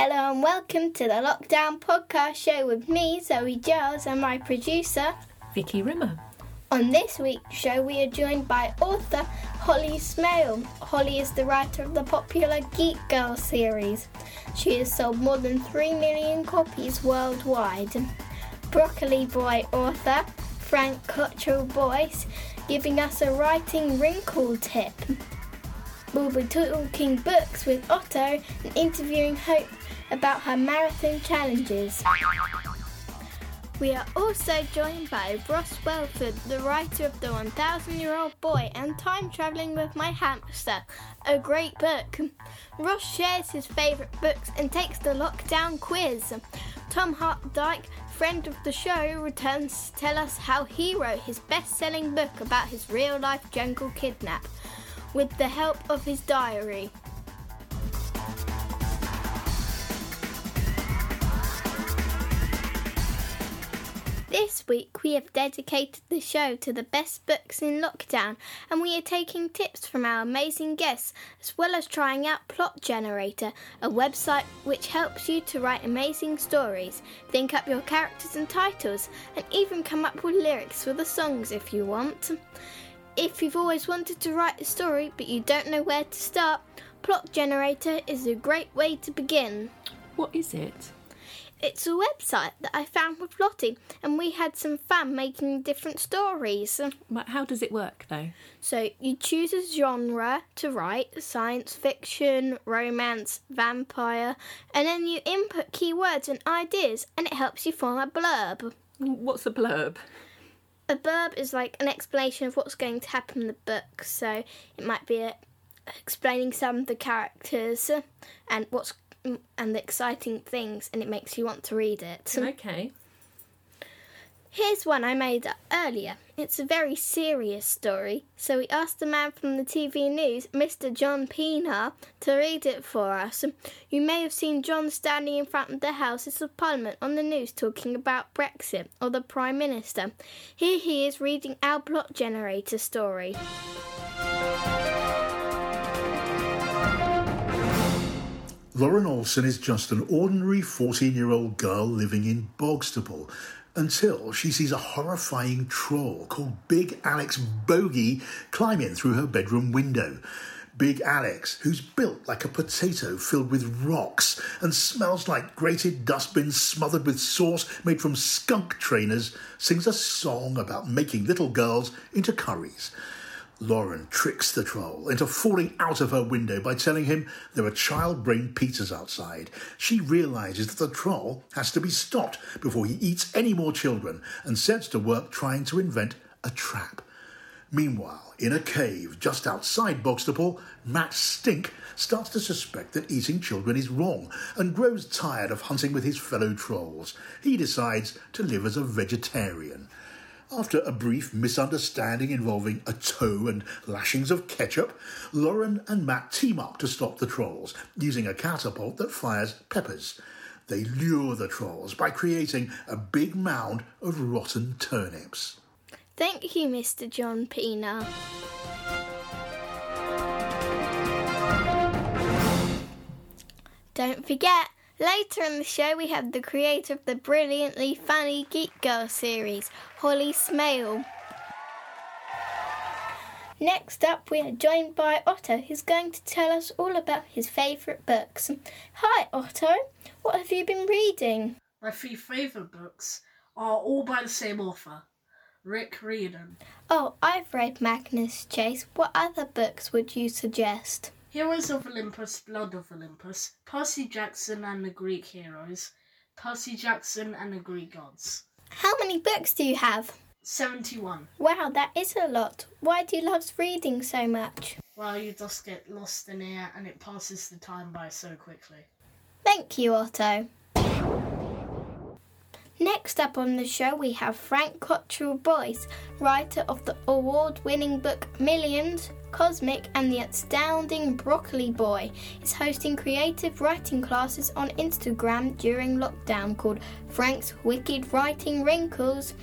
Hello and welcome to the Lockdown Podcast Show with me, Zoe Giles, and my producer. Vicky Rimmer. On this week's show, we are joined by author Holly Smale. Holly is the writer of the popular Geek Girl series. She has sold more than 3 million copies worldwide. Broccoli Boy author Frank Cottrell Boyce giving us a writing wrinkle tip. We'll be talking books with Otto and interviewing Hope about her marathon challenges. We are also joined by Ross Welford, the writer of The 1000 Year Old Boy and Time Travelling with My Hamster, a great book. Ross shares his favourite books and takes the lockdown quiz. Tom Hart Dyke, friend of the show, returns to tell us how he wrote his best selling book about his real life jungle kidnap with the help of his diary. This week we have dedicated the show to the best books in lockdown and we are taking tips from our amazing guests as well as trying out Plot Generator, a website which helps you to write amazing stories, think up your characters and titles, and even come up with lyrics for the songs if you want. If you've always wanted to write a story but you don't know where to start, Plot Generator is a great way to begin. What is it? It's a website that I found with Lottie, and we had some fun making different stories. But How does it work though? So you choose a genre to write science fiction, romance, vampire, and then you input keywords and ideas, and it helps you form a blurb. What's a blurb? A blurb is like an explanation of what's going to happen in the book. So it might be a, explaining some of the characters and what's and the exciting things, and it makes you want to read it. Okay. Here's one I made up earlier. It's a very serious story, so we asked the man from the TV news, Mr. John Pienaar, to read it for us. You may have seen John standing in front of the Houses of Parliament on the news talking about Brexit or the Prime Minister. Here he is reading our plot generator story. Lauren Olson is just an ordinary 14 year old girl living in Bogstaple until she sees a horrifying troll called Big Alex Bogey climb in through her bedroom window. Big Alex, who's built like a potato filled with rocks and smells like grated dustbins smothered with sauce made from skunk trainers, sings a song about making little girls into curries. Lauren tricks the troll into falling out of her window by telling him there are child brain pizzas outside. She realizes that the troll has to be stopped before he eats any more children and sets to work trying to invent a trap. Meanwhile, in a cave just outside Bogstaple, Matt Stink starts to suspect that eating children is wrong and grows tired of hunting with his fellow trolls. He decides to live as a vegetarian. After a brief misunderstanding involving a toe and lashings of ketchup, Lauren and Matt team up to stop the trolls using a catapult that fires peppers. They lure the trolls by creating a big mound of rotten turnips. Thank you, Mr. John Pienaar. Don't forget, later in the show we have the creator of the brilliantly funny Geek Girl series, Holly Smale. Next up, we are joined by Otto, who's going to tell us all about his favourite books. Hi, Otto. What have you been reading? My three favourite books are all by the same author, Rick Riordan. Oh, I've read Magnus Chase. What other books would you suggest? Heroes of Olympus, Blood of Olympus, Percy Jackson and the Greek Heroes, Percy Jackson and the Greek Gods. How many books do you have? 71. Wow, that is a lot. Why do you love reading so much? Well, you just get lost in it and it passes the time by so quickly. Thank you, Otto. Next up on the show, we have Frank Cottrell Boyce, writer of the award winning book Millions, Cosmic, and the astounding Broccoli Boy, is hosting creative writing classes on Instagram during lockdown called Frank's Wicked Writing Wrinkles.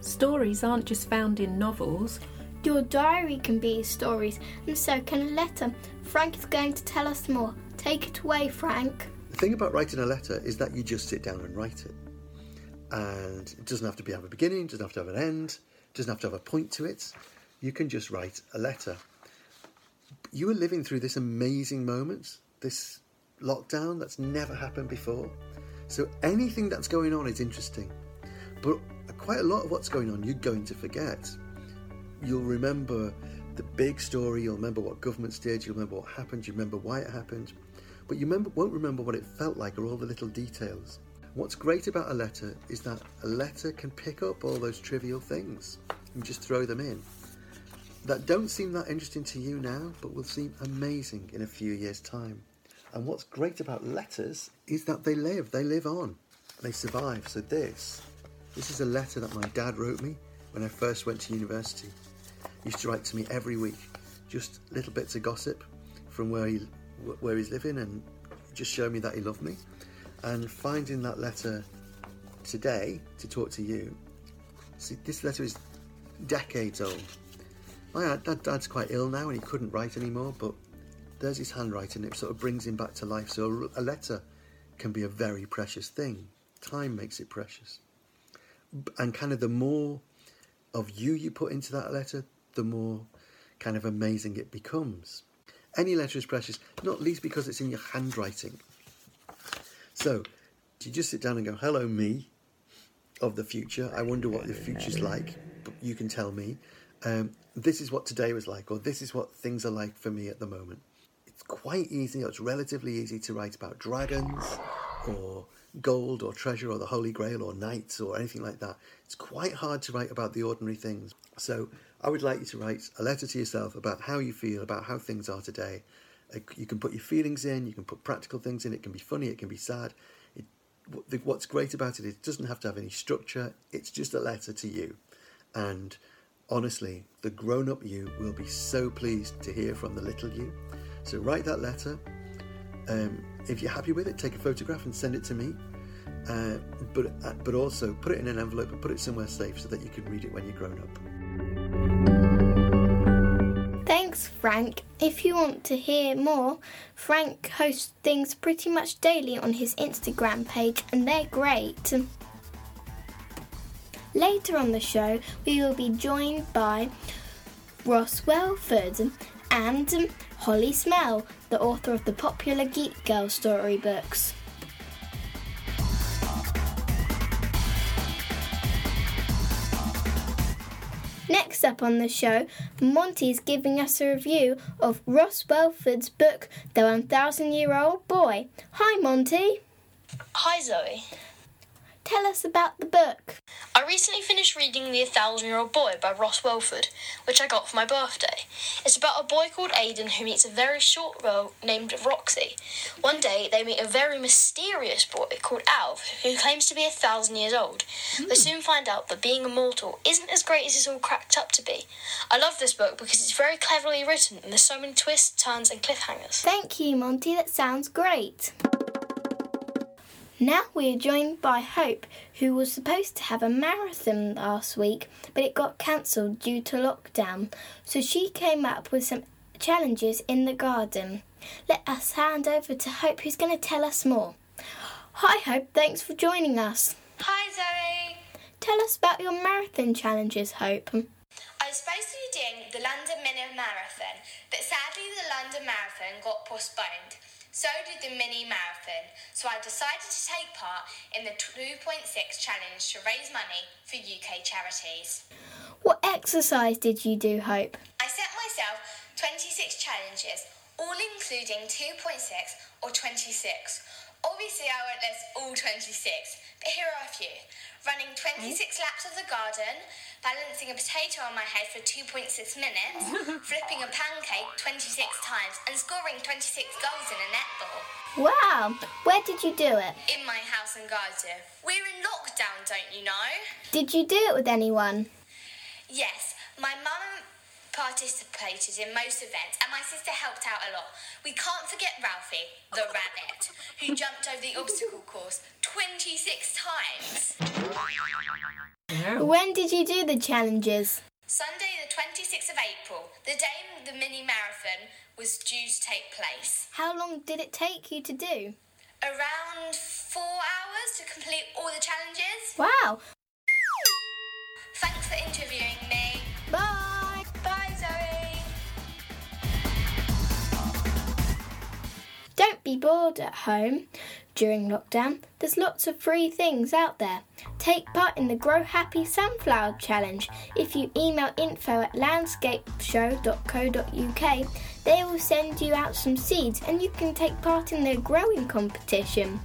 Stories aren't just found in novels. Your diary can be stories, and so can a letter. Frank is going to tell us more. Take it away, Frank. The thing about writing a letter is that you just sit down and write it. And it doesn't have to be have a beginning, doesn't have to have an end, doesn't have to have a point to it. You can just write a letter. You are living through this amazing moment, this lockdown that's never happened before. So anything that's going on is interesting. But quite a lot of what's going on you're going to forget. You'll remember the big story, you'll remember what governments did, you'll remember what happened, you remember why it happened, but you remember, won't remember what it felt like or all the little details. What's great about a letter is that a letter can pick up all those trivial things and just throw them in that don't seem that interesting to you now, but will seem amazing in a few years' time. And what's great about letters is that they live, they live on, they survive. So this, this is a letter that my dad wrote me when I first went to university. He used to write to me every week, just little bits of gossip from where he where he's living, and just show me that he loved me. And finding that letter today to talk to you, see, this letter is decades old. My dad, dad's quite ill now and he couldn't write anymore, but there's his handwriting. It sort of brings him back to life. So a letter can be a very precious thing. Time makes it precious. And kind of the more of you you put into that letter, the more kind of amazing it becomes. Any letter is precious, not least because it's in your handwriting. So, do you just sit down and go, hello, me of the future? I wonder what the future's like. But you can tell me. Um, this is what today was like, or this is what things are like for me at the moment. It's quite easy, or it's relatively easy to write about dragons, or gold, or treasure, or the Holy Grail, or knights, or anything like that. It's quite hard to write about the ordinary things. So, I would like you to write a letter to yourself about how you feel, about how things are today. You can put your feelings in, you can put practical things in, it can be funny, it can be sad. It, what's great about it is it doesn't have to have any structure, it's just a letter to you. And honestly, the grown up you will be so pleased to hear from the little you. So write that letter. Um, if you're happy with it, take a photograph and send it to me. Uh, but uh, but also put it in an envelope and put it somewhere safe so that you can read it when you're grown up. Thanks, Frank. If you want to hear more, Frank hosts things pretty much daily on his Instagram page, and they're great. Later on the show, we will be joined by Ross Welford and Holly Smale, the author of the popular Geek Girl storybooks. Next up on the show, Monty is giving us a review of Ross Welford's book, The 1000 Year Old Boy. Hi, Monty. Hi, Zoe. Tell us about the book. I recently finished reading The A Thousand Year Old Boy by Ross Welford, which I got for my birthday. It's about a boy called Aidan who meets a very short girl named Roxy. One day, they meet a very mysterious boy called Alf, who claims to be a thousand years old. Mm. They soon find out that being immortal isn't as great as it's all cracked up to be. I love this book because it's very cleverly written and there's so many twists, turns, and cliffhangers. Thank you, Monty. That sounds great. Now we are joined by Hope, who was supposed to have a marathon last week, but it got cancelled due to lockdown. So she came up with some challenges in the garden. Let us hand over to Hope, who's going to tell us more. Hi, Hope. Thanks for joining us. Hi, Zoe. Tell us about your marathon challenges, Hope. I was supposed to be doing the London Mini Marathon, but sadly the London Marathon got postponed. So did the mini marathon, so I decided to take part in the 2.6 challenge to raise money for UK charities. What exercise did you do, Hope? I set myself 26 challenges, all including 2.6 or 26. Obviously, I won't list all 26, but here are a few. Running 26 mm. laps of the garden, balancing a potato on my head for 2.6 minutes, flipping a pancake 26 times, and scoring 26 goals in a netball. Wow! Where did you do it? In my house and garden. We're in lockdown, don't you know? Did you do it with anyone? Yes, my mum participated in most events and my sister helped out a lot. We can't forget Ralphie, the rabbit, who jumped over the obstacle course 26 times. When did you do the challenges? Sunday, the 26th of April, the day the mini marathon was due to take place. How long did it take you to do? around four hours to complete all the challenges. Wow. Thanks for Be bored at home during lockdown. There's lots of free things out there. Take part in the Grow Happy Sunflower Challenge. If you email info at landscapeshow.co.uk, they will send you out some seeds and you can take part in their growing competition.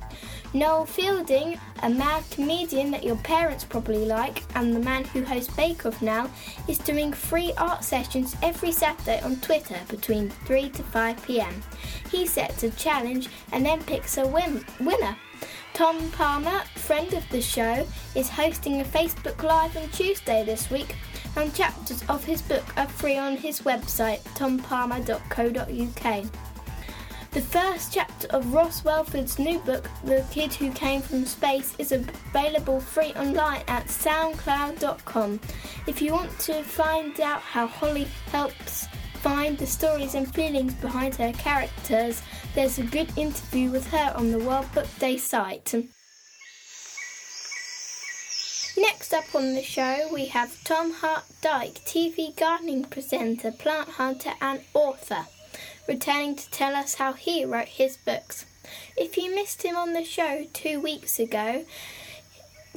Noel Fielding, a mad comedian that your parents probably like, and the man who hosts Bake Off now, is doing free art sessions every Saturday on Twitter between 3 to 5 pm. He sets a challenge and then picks a win- winner. Tom Palmer, friend of the show, is hosting a Facebook Live on Tuesday this week, and chapters of his book are free on his website, tompalmer.co.uk. The first chapter of Ross Welford's new book, The Kid Who Came from Space, is available free online at soundcloud.com. If you want to find out how Holly helps find the stories and feelings behind her characters, there's a good interview with her on the World Book Day site. Next up on the show, we have Tom Hart Dyke, TV gardening presenter, plant hunter, and author returning to tell us how he wrote his books. If you missed him on the show two weeks ago,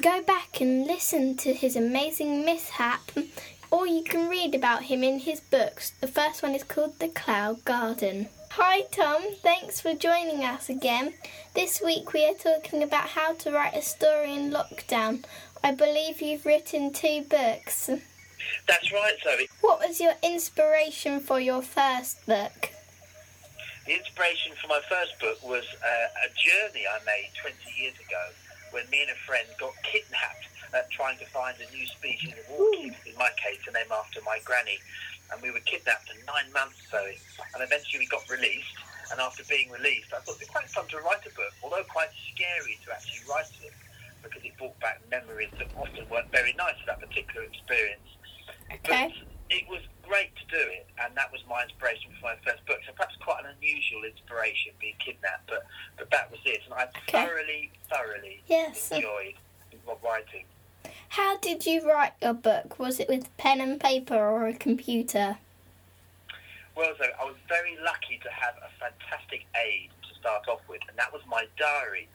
go back and listen to his amazing mishap, or you can read about him in his books. The first one is called The Cloud Garden. Hi Tom, thanks for joining us again. This week we are talking about how to write a story in lockdown. I believe you've written two books. That's right, Zoe. What was your inspiration for your first book? The inspiration for my first book was uh, a journey I made 20 years ago when me and a friend got kidnapped uh, trying to find a new species of orchid, in my case, to name after my granny. And we were kidnapped for nine months, Zoe. And eventually we got released. And after being released, I thought it'd be quite fun to write a book, although quite scary to actually write it because it brought back memories that often weren't very nice of that particular experience. Okay. But it was great to do it, and that was my inspiration for my first book. So perhaps quite an unusual inspiration, being kidnapped, but but that was it, and I Okay. thoroughly, thoroughly Yes. enjoyed writing. How did you write your book? Was it with pen and paper or a computer? Well, so I was very lucky to have a fantastic aid to start off with, and that was my diary.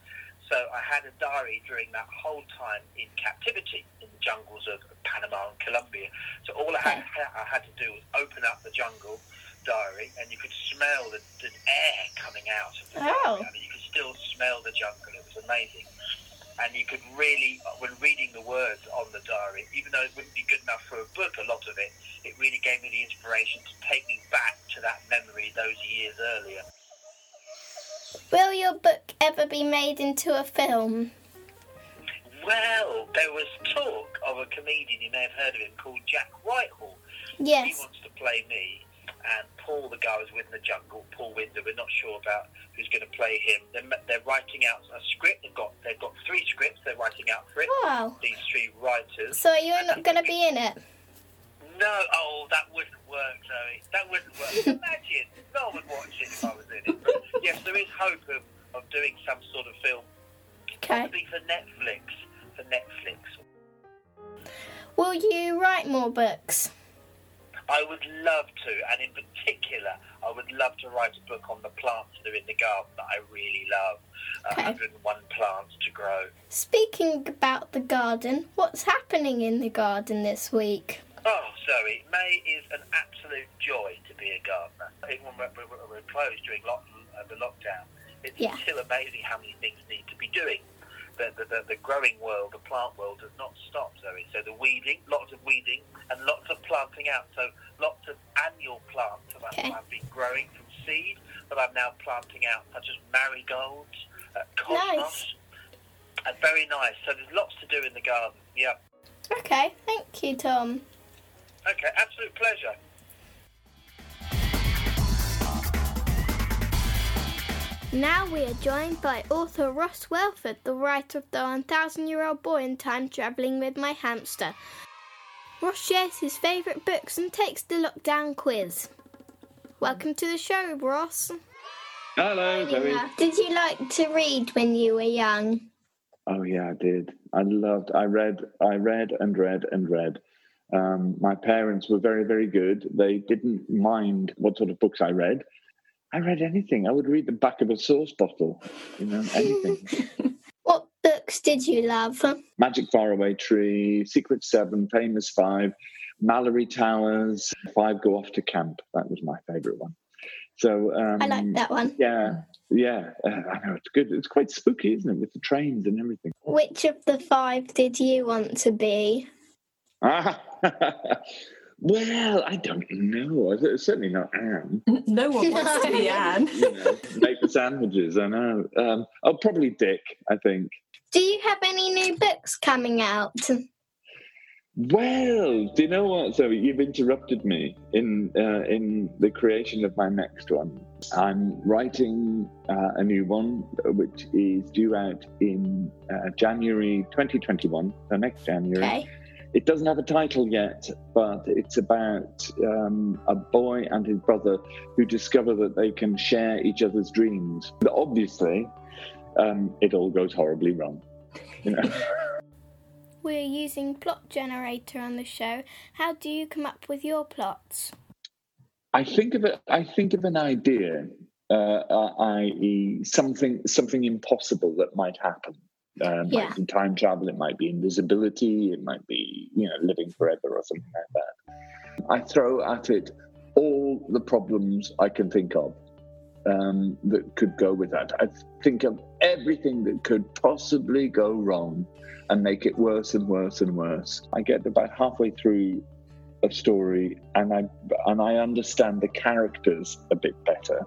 So I had a diary during that whole time in captivity in the jungles of Panama and Colombia. So all I had, I had to do was open up the jungle diary, and you could smell the, the air coming out of the Oh. diary. I mean, you could still smell the jungle. It was amazing. And you could really, when reading the words on the diary, even though it wouldn't be good enough for a book, a lot of it, it really gave me the inspiration to take me back to that memory those years earlier. Will your book ever be made into a film? Well, there was talk of a comedian, you may have heard of him, called Jack Whitehall. Yes. He wants to play me, and Paul, the guy who's with in the jungle, Paul Winder, we're not sure about who's going to play him. They're, they're writing out a script. They've got they've got three scripts they're writing out for it. Wow. These three writers. So you're not going to be in it? No, oh, that wouldn't work, Zoe. That wouldn't work. Imagine, no one would watch it if I was in it. But yes, there is hope of, of doing some sort of film, Okay. probably for Netflix. For Netflix. Will you write more books? I would love to, and in particular, I would love to write a book on the plants that are in the garden that I really love. Uh, Okay. 101 plants to grow. Speaking about the garden, what's happening in the garden this week? Oh, Zoe, May is an absolute joy to be a gardener. Even when we're, we're, we're closed during lock, uh, the lockdown, it's Yeah. still amazing how many things need to be doing. The, the, the, the growing world, the plant world, does not stop, Zoe. So the weeding, lots of weeding, and lots of planting out. So lots of annual plants that I've, Okay. I've been growing from seed that I'm now planting out, such as marigolds, uh, cosmos, Nice. and very nice. So there's lots to do in the garden. Yeah. Okay, thank you, Tom. Okay, absolute pleasure. Now we are joined by author Ross Welford, the writer of The 1000 Year Old Boy and Time Travelling with My Hamster. Ross shares his favourite books and takes the lockdown quiz. Welcome to the show, Ross. Hello, Zoe. Did you like to read when you were young? Oh yeah, I did. I loved. I read. I read and read and read. Um, my parents were very, very good. They didn't mind what sort of books I read. I read anything. I would read the back of a sauce bottle. You know, anything. What books did you love? Magic Faraway Tree, Secret Seven, Famous Five, Malory Towers, Five Go Off to Camp. That was my favourite one. So um, I like that one. Yeah, yeah. Uh, I know it's good. It's quite spooky, isn't it, with the trains and everything. Which of the five did you want to be? Ah, well, I don't know. It's Certainly not Anne. No one wants to be Anne. You know, make the sandwiches. I know. Um, oh, probably Dick. I think. Do you have any new books coming out? Well, do you know what? So you've interrupted me in uh, in the creation of my next one. I'm writing uh, a new one, uh, which is due out in uh, January 2021, so next January. Okay. It doesn't have a title yet, but it's about um, a boy and his brother who discover that they can share each other's dreams. But obviously, um, it all goes horribly wrong. You know. We're using plot generator on the show. How do you come up with your plots? I think of it. I think of an idea, uh, uh, i.e., something something impossible that might happen. It Yeah. might be time travel. It might be invisibility. It might be you know living forever or something like that. I throw at it all the problems I can think of um, that could go with that. I think of everything that could possibly go wrong and make it worse and worse and worse. I get about halfway through a story and I and I understand the characters a bit better.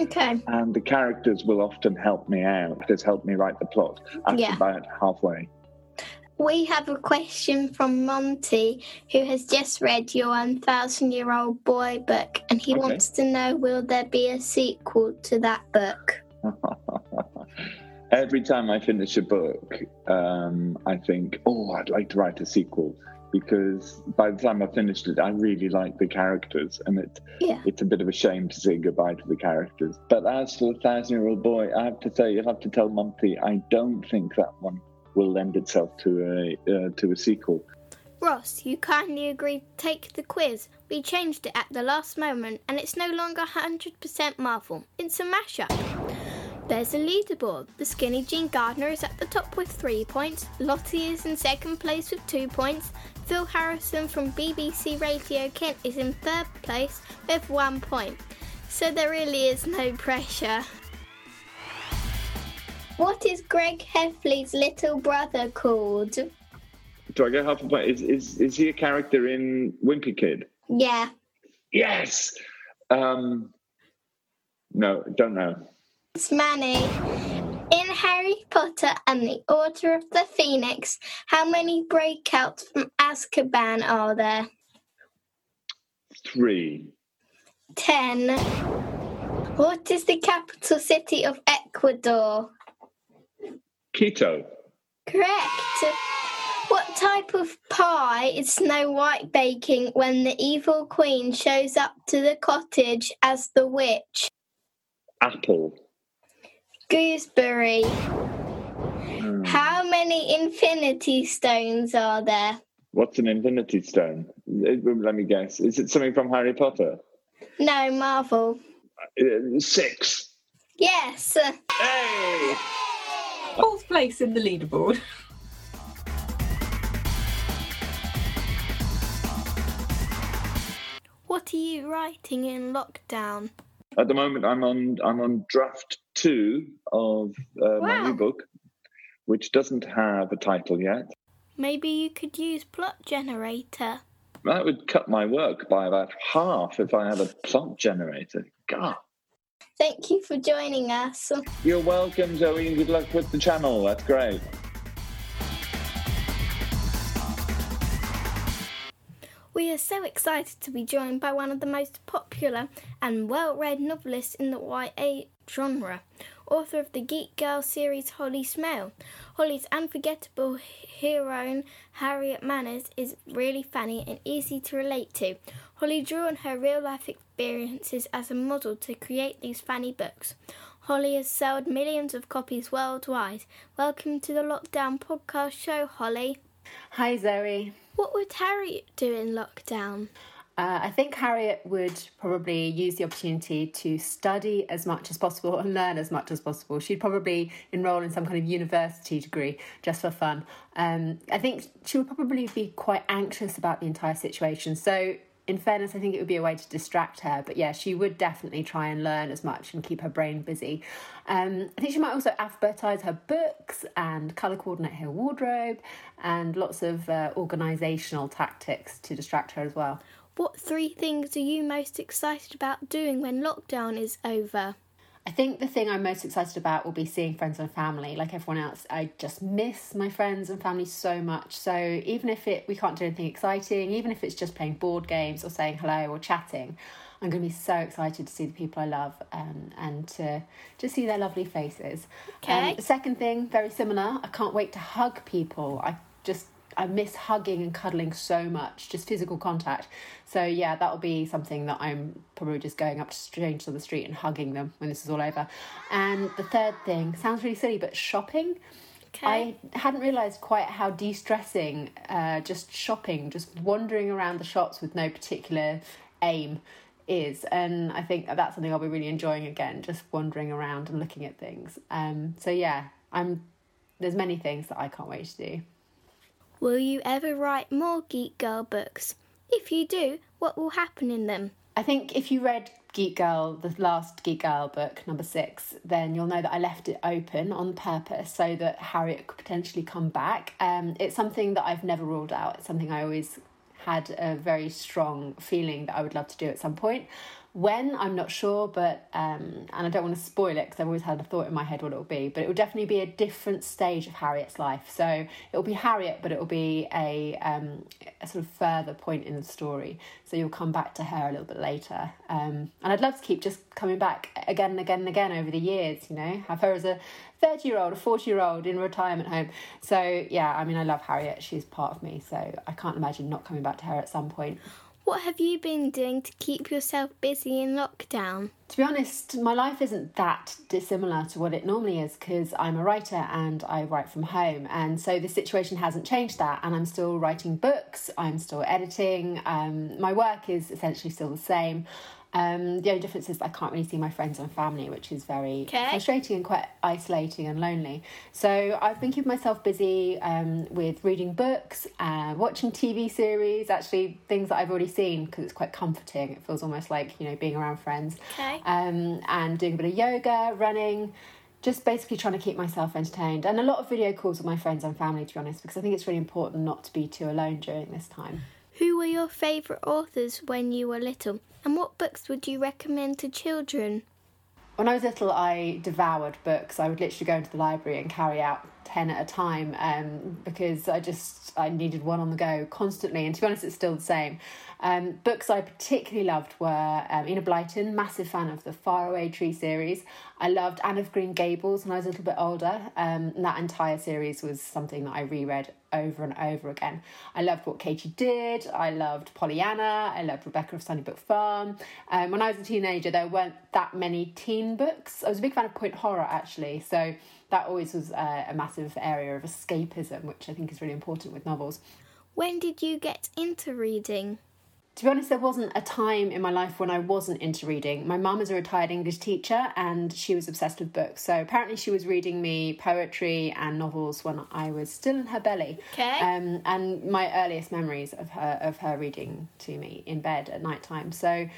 Okay. And the characters will often help me out. Has helped me write the plot after Yeah. about halfway. We have a question from Monty, who has just read your 1,000 year old boy book, and he Okay. wants to know will there be a sequel to that book? Every time I finish a book, um, I think, oh, I'd like to write a sequel because by the time I finished it, I really liked the characters, and it Yeah. it's a bit of a shame to say goodbye to the characters. But as for the thousand year old boy, I have to say, you'll have to tell Monty, I don't think that one will lend itself to a uh, to a sequel. Ross, you kindly agreed to take the quiz. We changed it at the last moment, and it's no longer 100% Marvel. It's a mashup. There's a leaderboard. The skinny Jean Gardner is at the top with three points. Lottie is in second place with two points. Phil Harrison from BBC Radio Kent is in third place with one point. So there really is no pressure. What is Greg Heffley's little brother called? Do I get half a point? Is is is he a character in Wimpy Kid? Yeah. Yes. Um, no, don't know. It's Manny. In Harry Potter and the Order of the Phoenix, how many breakouts from Azkaban are there? Three. Ten. What is the capital city of Ecuador? Quito. Correct. What type of pie is Snow White baking when the evil queen shows up to the cottage as the witch? Apple. Gooseberry. Hmm. How many infinity stones are there? What's an infinity stone? Let me guess. Is it something from Harry Potter? No, Marvel. Uh, six. Yes. Hey! Fourth place in the leaderboard. What are you writing in lockdown? At the moment, I'm on I'm on draft two of uh, my new book, which doesn't have a title yet. Maybe you could use plot generator. That would cut my work by about half if I had a plot generator. God. Thank you for joining us. You're welcome, Zoe, and good luck with the channel. That's great. We are so excited to be joined by one of the most popular and well read novelists in the YA genre, author of the Geek Girl series Holly Smale. Holly's unforgettable heroine, Harriet Manners, is really funny and easy to relate to. Holly drew on her real life experiences as a model to create these funny books. Holly has sold millions of copies worldwide. Welcome to the Lockdown Podcast Show, Holly. Hi, Zoe. What would Harriet do in lockdown? Uh, I think Harriet would probably use the opportunity to study as much as possible and learn as much as possible. She'd probably enroll in some kind of university degree just for fun. Um, I think she would probably be quite anxious about the entire situation. So, in fairness, I think it would be a way to distract her. But yeah, she would definitely try and learn as much and keep her brain busy. Um, I think she might also advertise her books and colour coordinate her wardrobe and lots of uh, organisational tactics to distract her as well. What three things are you most excited about doing when lockdown is over? I think the thing I'm most excited about will be seeing friends and family. Like everyone else, I just miss my friends and family so much. So even if it we can't do anything exciting, even if it's just playing board games or saying hello or chatting, I'm going to be so excited to see the people I love um, and to just see their lovely faces. Okay. Um, the second thing, very similar. I can't wait to hug people. I just I miss hugging and cuddling so much, just physical contact. So yeah, that'll be something that I'm probably just going up to strangers on the street and hugging them when this is all over. And the third thing sounds really silly, but shopping. Okay. I hadn't realised quite how de-stressing uh, just shopping, just wandering around the shops with no particular aim is and I think that's something I'll be really enjoying again just wandering around and looking at things um so yeah I'm there's many things that I can't wait to do Will you ever write more Geek Girl books? If you do, what will happen in them? I think if you read Geek Girl, the last Geek Girl book, number six, then you'll know that I left it open on purpose so that Harriet could potentially come back. Um, it's something that I've never ruled out. It's something I always had a very strong feeling that I would love to do at some point. When I'm not sure, but um, and I don't want to spoil it because I've always had a thought in my head what it will be. But it will definitely be a different stage of Harriet's life. So it will be Harriet, but it will be a, um, a sort of further point in the story. So you'll come back to her a little bit later. Um, and I'd love to keep just coming back again and again and again over the years. You know, have her as a 30 year old, a 40 year old in a retirement home. So, yeah, I mean, I love Harriet. She's part of me. So, I can't imagine not coming back to her at some point. What have you been doing to keep yourself busy in lockdown? To be honest, my life isn't that dissimilar to what it normally is because I'm a writer and I write from home. And so the situation hasn't changed that. And I'm still writing books, I'm still editing. Um, my work is essentially still the same. Um, the only difference is I can't really see my friends and family, which is very Okay. frustrating and quite isolating and lonely. So I've been keeping myself busy um, with reading books, uh, watching TV series, actually things that I've already seen because it's quite comforting. It feels almost like you know being around friends. Okay. Um, and doing a bit of yoga, running. Just basically trying to keep myself entertained, and a lot of video calls with my friends and family, to be honest, because I think it's really important not to be too alone during this time. Who were your favourite authors when you were little? And what books would you recommend to children? When I was little, I devoured books. I would literally go into the library and carry out 10 at a time um, because I just I needed one on the go constantly. And to be honest, it's still the same. Um, books I particularly loved were um, Enid Blyton, massive fan of the Faraway Tree series. I loved Anne of Green Gables when I was a little bit older. Um, that entire series was something that I reread over and over again. I loved what Katy did. I loved Pollyanna. I loved Rebecca of Sunnybrook Farm. Um, when I was a teenager, there weren't that many teen books. I was a big fan of point horror actually, so that always was uh, a massive area of escapism, which I think is really important with novels. When did you get into reading? To be honest, there wasn't a time in my life when I wasn't into reading. My mum is a retired English teacher and she was obsessed with books. So apparently, she was reading me poetry and novels when I was still in her belly. Okay. Um, and my earliest memories of her of her reading to me in bed at night time. So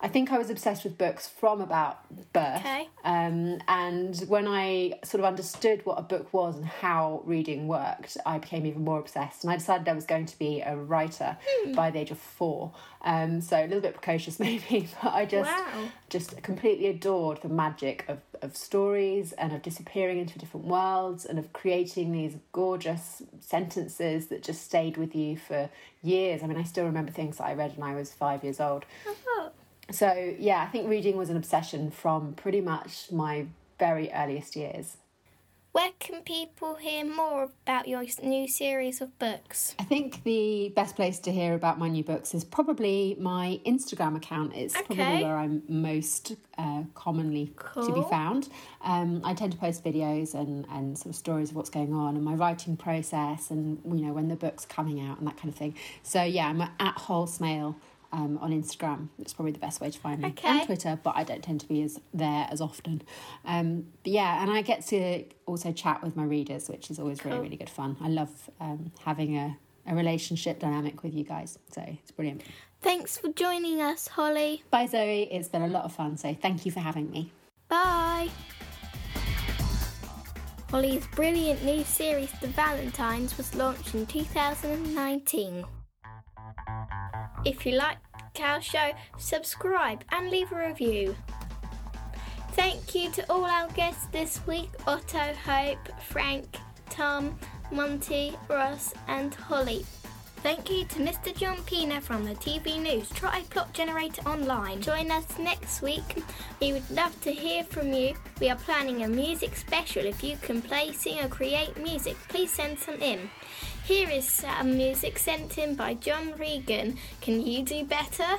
I think I was obsessed with books from about birth. Okay. Um, and when I sort of understood what a book was and how reading worked, I became even more obsessed. And I decided I was going to be a writer by the age of four. Um, so a little bit precocious, maybe, but I just Wow. just completely adored the magic of, of stories and of disappearing into different worlds and of creating these gorgeous sentences that just stayed with you for years. I mean, I still remember things that I read when I was five years old. Oh, So, yeah, I think reading was an obsession from pretty much my very earliest years. where can people hear more about your new series of books? I think the best place to hear about my new books is probably my Instagram account. It's Okay. probably where I'm most uh, commonly to be found. Um, I tend to post videos and, and sort of stories of what's going on and my writing process and you know when the book's coming out and that kind of thing. So yeah, I'm at holsmale. Um, on Instagram, it's probably the best way to find me. Okay. And Twitter, but I don't tend to be as there as often. Um, but yeah, and I get to also chat with my readers, which is always really, really good fun. I love um, having a, a relationship dynamic with you guys, so it's brilliant. Thanks for joining us, Holly. Bye, Zoe. It's been a lot of fun, so thank you for having me. Bye. Holly's brilliant new series, The Valentines, was launched in 2019. If you like our show, subscribe and leave a review. Thank you to all our guests this week Otto, Hope, Frank, Tom, Monty, Ross, and Holly. Thank you to Mr. John Pienaar from the TV News. Try Plot Generator Online. Join us next week. We would love to hear from you. We are planning a music special. If you can play, sing, or create music, please send some in. Here is some music sent in by John Regan. Can you do better?